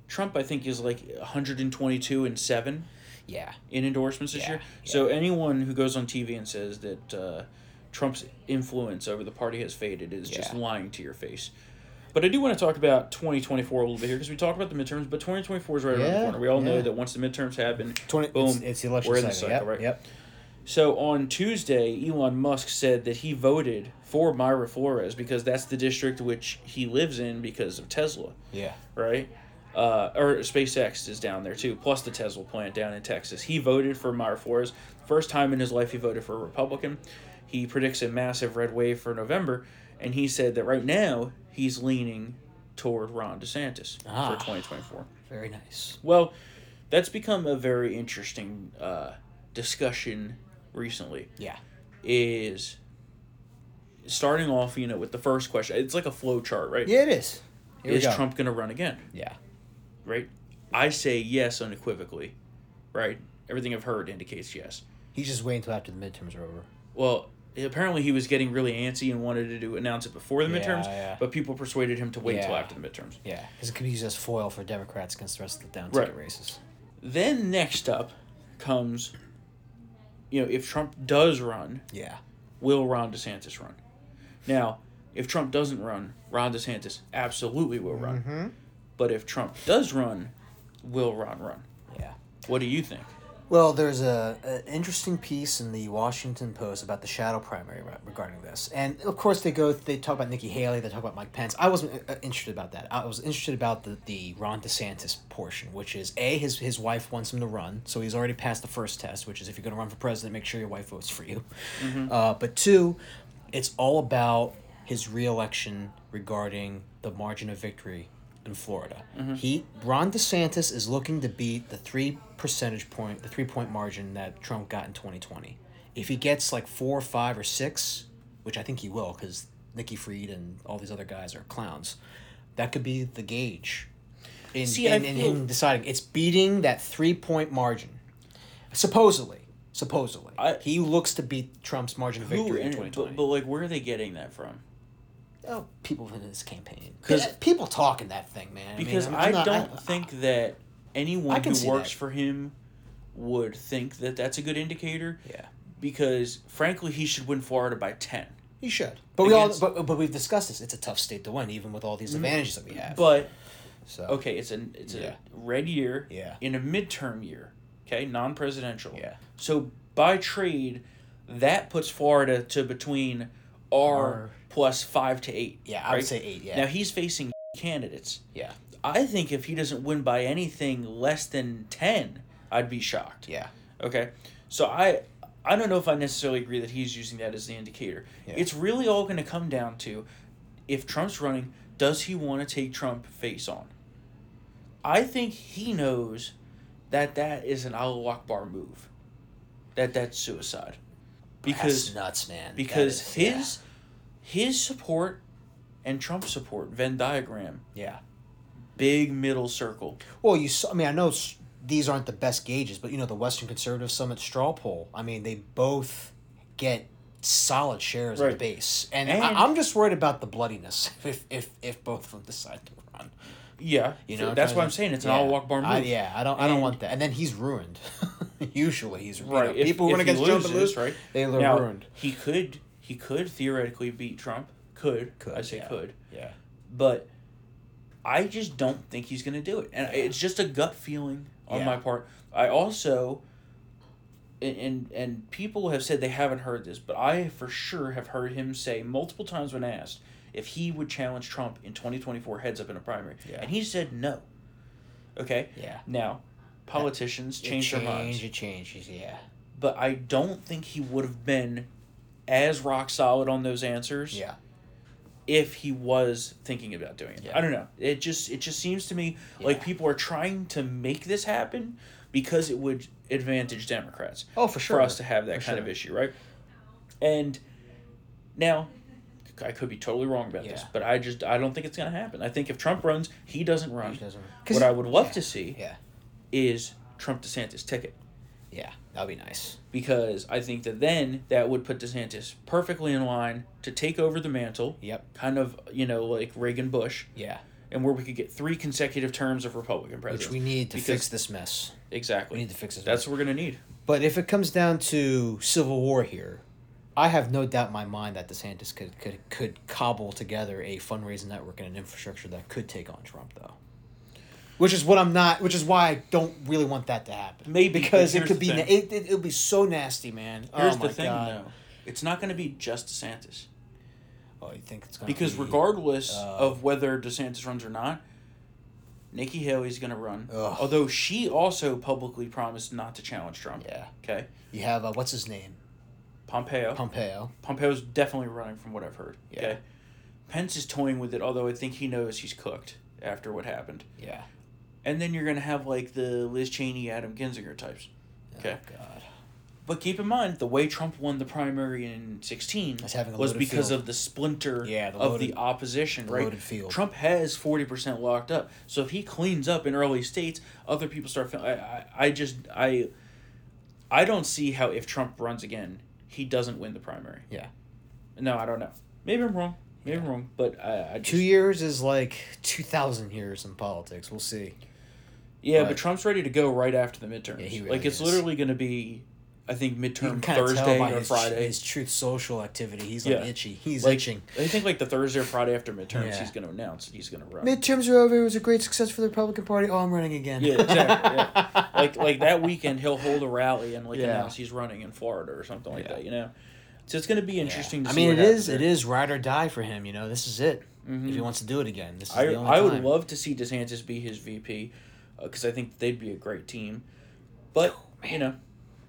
Trump I think is like 122 and seven Yeah. in endorsements this Yeah, year. So anyone who goes on TV and says that uh, Trump's influence over the party has faded is just lying to your face. But I do want to talk about 2024 a little bit here because we talked about the midterms, but 2024 is right around the corner. We all know that once the midterms happen, 20, boom, it's, it's the election we're in the cycle. cycle, yep, right? Yep. So on Tuesday, Elon Musk said that he voted for Mayra Flores because that's the district which he lives in because of Tesla, Yeah. right? Uh, or SpaceX is down there too, plus the Tesla plant down in Texas. He voted for Mayra Flores. First time in his life he voted for a Republican. He predicts a massive red wave for November, and he said that right now he's leaning toward Ron DeSantis Ah. for 2024. Very nice. Well, that's become a very interesting uh, discussion recently Yeah. is starting off, you know, with the first question. It's like a flow chart, right? Yeah, it is. Here Is go. Trump going to run again? Yeah. Right? I say yes unequivocally, right? Everything I've heard indicates yes. He's just waiting until after the midterms are over. Well, apparently he was getting really antsy and wanted to do announce it before the Yeah, midterms, yeah. but people persuaded him to wait until Yeah. after the midterms. Yeah, because it could be used as foil for Democrats against the rest of the down Right. ticket races. Then next up comes, you know, if Trump does run, Yeah. will Ron DeSantis run? Now, if Trump doesn't run, Ron DeSantis absolutely will run. Mm-hmm. But if Trump does run, will Ron run? Yeah. What do you think? Well, there's a, an interesting piece in the Washington Post about the shadow primary re- regarding this, and of course they go they talk about Nikki Haley, they talk about Mike Pence. I wasn't uh, interested about that. I was interested about the, the Ron DeSantis portion, which is a his his wife wants him to run, so he's already passed the first test, which is if you're going to run for president, make sure your wife votes for you. Uh, but two, it's all about his reelection regarding the margin of victory in Florida. Mm-hmm. He Ron DeSantis is looking to beat the three percentage point, the three point margin that Trump got in twenty twenty. If he gets like four, five, or six, which I think he will, because Nikki Fried and all these other guys are clowns, that could be the gauge. In, See, I in, in deciding it's beating that three point margin. Supposedly, supposedly, I- he looks to beat Trump's margin of victory in twenty twenty. but, but like where are they getting that from? Oh, people in this campaign. Because people talking that thing, man. Because mean, I, not- don't I- think that anyone who works that. for him would think that that's a good indicator. Yeah. Because frankly, he should win Florida by ten. He should. But we all but, but we've discussed this. It's a tough state to win, even with all these mm-hmm. advantages that we have. But so okay, it's a it's Yeah. a red year. Yeah. In a midterm year. Okay, non-presidential. Yeah. So by trade, that puts Florida to between R, R- plus five to eight. Yeah, I would say eight, yeah. Now he's facing candidates. yeah. I think if he doesn't win by anything less than ten, I'd be shocked. Yeah. Okay. So I I don't know if I necessarily agree that he's using that as the indicator. Yeah. It's really all going to come down to if Trump's running, does he want to take Trump face on? I think he knows that that is an Allahu Akbar move. That that's suicide. Because That's nuts, man. because is- his his support and Trump's support Venn diagram yeah. big middle circle. Well, you saw. I mean, I know these aren't the best gauges, but you know the Western Conservative Summit straw poll. I mean, they both get solid shares of the base, and, And- I, I'm just worried about the bloodiness if if if both of them decide to run. Yeah, You know, that's what I'm saying. It's yeah. an Allahu Akbar move. I, yeah, I don't. I don't want that. And then he's ruined. Usually, he's right. You know, if, people who if run he against and loses, lose, right? They are now, ruined. He could he could theoretically beat Trump. Could Could, I say yeah. could? Yeah. But I just don't think he's going to do it, and it's just a gut feeling on Yeah. my part. I also. And, and and people have said they haven't heard this, but I for sure have heard him say multiple times when asked if he would challenge Trump in twenty twenty four heads up in a primary, Yeah. and he said no. Okay. Yeah. Now, politicians It change their minds Change, it changes. Yeah. but I don't think he would have been as rock solid on those answers Yeah. if he was thinking about doing it. Yeah. I don't know. It just it just seems to me like people are trying to make this happen because it would advantage Democrats. Oh, for sure. For us to have that For kind of issue, right? And Now, I could be totally wrong about this, but I just I don't think it's going to happen. I think if Trump runs, he doesn't run. He doesn't- What I would love to see Yeah. is Trump DeSantis ticket Yeah, that'd be nice. because I think that then that would put DeSantis perfectly in line to take over the mantle. Yep. Kind of, you know, like Reagan Bush, Yeah. and where we could get three consecutive terms of Republican president. Which we need to fix this mess. Exactly. We need to fix this. That's mess. what we're going to need. But if it comes down to civil war here, I have no doubt in my mind that DeSantis could could could cobble together a fundraising network and an infrastructure that could take on Trump, though. Which is what I'm not. Which is why I don't really want that to happen. Maybe, because it could be. na- It, it, it'll be so nasty, man. Here's oh the thing, God. though. It's not going to be just DeSantis. Oh, you think it's gonna Because be, regardless uh, of whether DeSantis runs or not, Nikki Haley's going to run. Ugh. Although she also publicly promised not to challenge Trump. Yeah. Okay. you have uh, what's his name, Pompeo. Pompeo. Pompeo's definitely running from what I've heard. Yeah. Okay. Pence is toying with it, although I think he knows he's cooked after what happened. Yeah. And then you're going to have like the Liz Cheney, Adam Kinzinger types. Oh, okay. Oh, God. But keep in mind, the way Trump won the primary in 16 having was because field. of the splinter Yeah, the of the opposition, the right? Trump has 40% locked up. So if he cleans up in early states, other people start feeling. I, I, I just, I, I don't see how if Trump runs again, he doesn't win the primary. Yeah. No, I don't know. Maybe I'm wrong. Maybe I'm wrong. But I, I just, Two years is like two thousand years in politics. We'll see. Yeah, but- but Trump's ready to go right after the midterms. Yeah, he like it's is. literally going to be, I think midterm can kind of tell Thursday or his, Friday. his Truth Social activity. He's like Yeah. itchy. He's like, itching. I think like the Thursday or Friday after midterms, Yeah. he's going to announce that he's going to run. Midterms are over. It was a great success for the Republican Party. Oh, I'm running again. yeah, exactly. Yeah. like like that weekend, he'll hold a rally and like Yeah. announce he's running in Florida or something like that. You know, so it's going to be interesting. to I mean, it is. happens It there. is ride or die for him. You know, this is it. If he mm-hmm. wants to do it again, this is I the only I would love to see DeSantis be his VP, because I think they'd be a great team. But Oh, you know,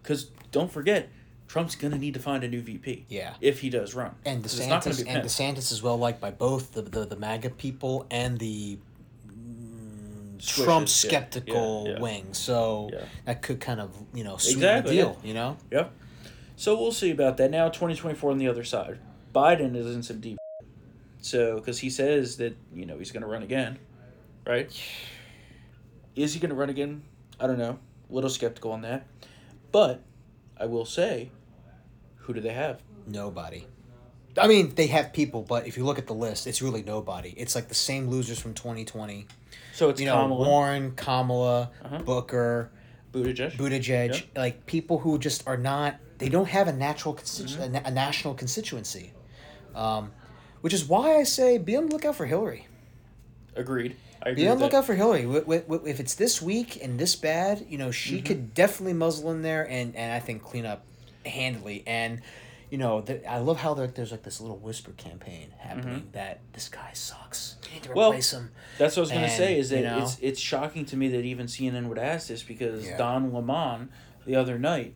because don't forget, Trump's going to need to find a new VP. Yeah. If he does run, And DeSantis and. DeSantis is well liked by both the the, the MAGA people and the mm, Trump skeptical Yeah, yeah. wing. So Yeah. that could kind of you know sweeten Exactly, the deal. yeah. You know. Yep. So we'll see about that. Now, 2024 on the other side. Biden is in some deep. So, because he says that, you know, he's going to run again, right? Is he going to run again? I don't know. A little skeptical on that. But I will say, who do they have? Nobody. I mean, they have people, but if you look at the list, it's really nobody. It's like the same losers from 2020. So it's You know, Kamala, Warren, Kamala, Uh-huh. Booker, Buttigieg. Buttigieg, like people who just are not. They don't have a natural constitu- Mm-hmm. a, a national constituency, um, which is why I say be on the lookout for Hillary. Agreed. Be on the lookout for Hillary. If it's this week and this bad, you know she Mm-hmm. could definitely muzzle in there and and I think clean up handily. And you know the, I love how there, there's like this little whisper campaign happening that this guy sucks. You need to Mm-hmm. Well, replace him. That's what I was going to And, say. Is that you know? it's it's shocking to me that even CNN would ask this because Yeah. Don Lemon the other night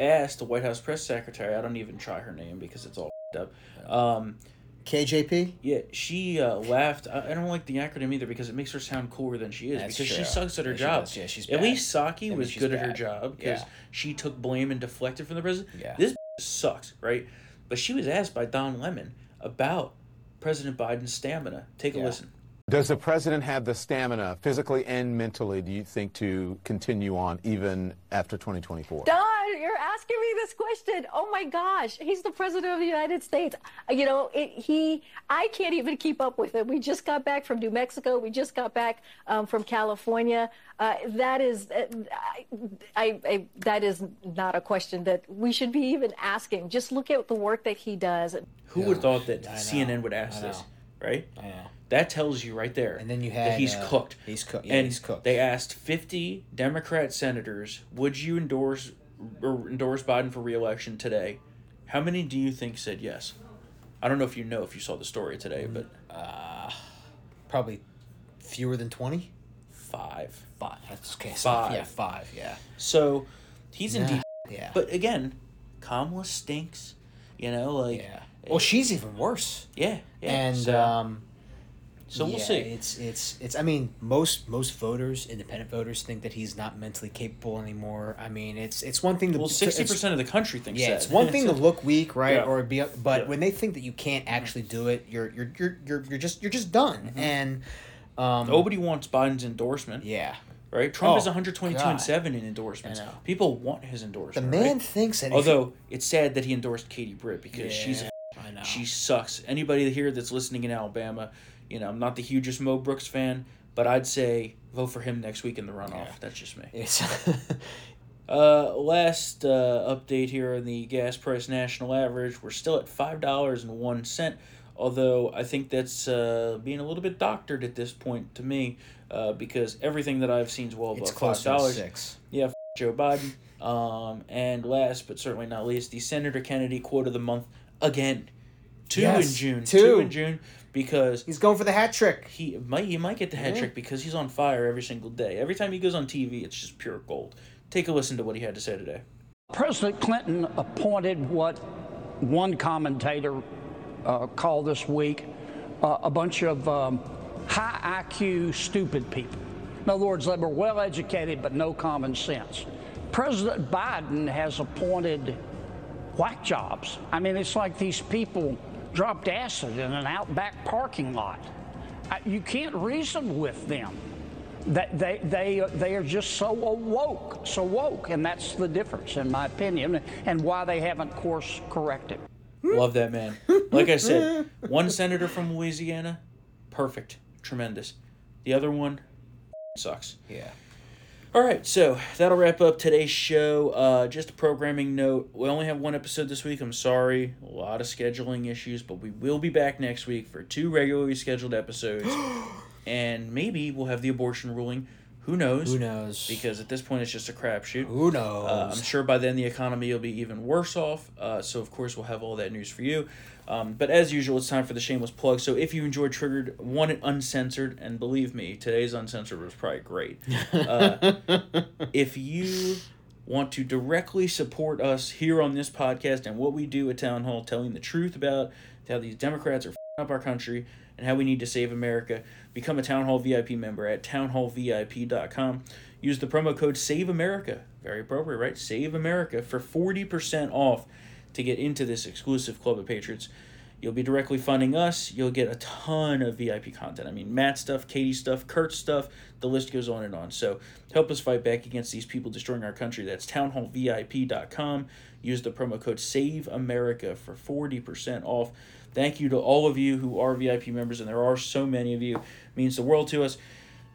asked the White House press secretary. I don't even try her name because it's all up. Um, KJP. yeah, she uh, laughed. I, I don't like the acronym either because it makes her sound cooler than she is. That's because she sucks at her Yeah, job. does. Yeah, she's at least Psaki I was she's good at her job because Yeah. she took blame and deflected from the president. Yeah. This sucks, right? But she was asked by Don Lemon about President Biden's stamina. Take a Yeah. listen. Does the president have the stamina, physically and mentally, do you think, to continue on even after 2024? Don, you're asking me this question. Oh my gosh, he's the president of the United States. You know, it, he, I can't even keep up with it. We just got back from New Mexico. We just got back um, from California. Uh, that is, uh, I, I, I, that is not a question that we should be even asking. Just look at the work that he does. Who would have thought that know. CNN would ask this, right? I know. That tells you right there. And then you that had, he's uh, cooked. he's cooked- yeah, and he's cooked. They asked fifty Democrat senators, "Would you endorse or endorse Biden for reelection today?" How many do you think said yes? I don't know if you know if you saw the story today, but uh, Probably fewer than twenty. five. Five. That's okay. Five. Yeah, five. Yeah. So he's in Nah, deep. yeah. But again, Kamala stinks. You know, like Yeah. Well, she's even worse. yeah, yeah. and so- um, So we'll Yeah, see. It's it's it's. I mean, most most voters, independent voters, think that he's not mentally capable anymore. I mean, it's it's one thing to Well, sixty percent of the country thinks Yeah, that. it's one thing to look weak, right, Yeah. or be, but Yeah. when they think that you can't actually do it, you're you're you're you're, you're just you're just done. Mm-hmm. And um, Nobody wants Biden's endorsement. yeah, Right? Trump Oh, is 122 God. and 7 in endorsements. People want his endorsement. the man right? thinks that. Although it's sad that he endorsed Katie Britt because she's she sucks. Anybody here that's listening in Alabama, you know, I'm not the hugest Mo Brooks fan, but I'd say vote for him next week in the runoff. That's just me. it's Uh, last uh, update here on the gas price national average. We're still at five dollars and one cent. Although I think that's uh, being a little bit doctored at this point to me, uh, because everything that I've seen is well above it's five dollars. six. Yeah, f- Joe Biden. Um, and last but certainly not least, the Senator Kennedy quote of the month again. Two Yes, in June. two. in June because He's going for the hat trick. he might he might get the hat Yeah. trick because he's on fire every single day. Every time he goes on TV, it's just pure gold. Take a listen to what he had to say today. President Clinton appointed what one commentator uh, called this week uh, a bunch of um, high IQ, stupid people. In other words, they were well educated but no common sense. President Biden has appointed whack jobs. I mean, it's like these people dropped acid in an outback parking lot. Uh, You can't reason with them. That they, they, they are just so woke, so woke, and that's the difference, in my opinion, and why they haven't course corrected. Love that man. Like I said, one senator from Louisiana, perfect, tremendous. The other one sucks. Yeah. All right, so that'll wrap up today's show. Uh, just a programming note: we only have one episode this week. I'm sorry, a lot of scheduling issues, but we will be back next week for two regularly scheduled episodes, and maybe we'll have the abortion ruling. Who knows? Who knows? Because at this point, it's just a crapshoot. Who knows? Uh, I'm sure by then the economy will be even worse off. Uh, so of course we'll have all that news for you. Um, but as usual, it's time for the shameless plug. So if you enjoyed Triggered, one it uncensored, and believe me, today's uncensored was probably great. Uh, if you want to directly support us here on this podcast and what we do at Town Hall, telling the truth about how these Democrats are up our country and how we need to save America, become a Town Hall VIP member at townhallvip.com. Use the promo code Save America, very appropriate, right? Save America for 40% off to get into this exclusive Club of Patriots. You'll be directly funding us. You'll get a ton of VIP content. I mean, Matt stuff, Katie stuff, Kurt stuff. The list goes on and on. So help us fight back against these people destroying our country. That's townhallvip.com. Use the promo code Save America for 40% off. Thank you to all of you who are VIP members, and there are so many of you. It means the world to us.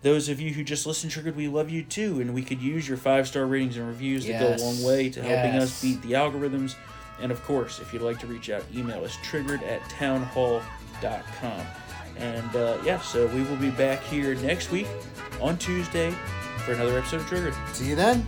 Those of you who just listen triggered, we love you too, and we could use your five star ratings and reviews that go a long way to helping us beat the algorithms. And of course, if you'd like to reach out, email us triggered at townhall.com. And uh, yeah, so we will be back here next week on Tuesday for another episode of Triggered. See you then.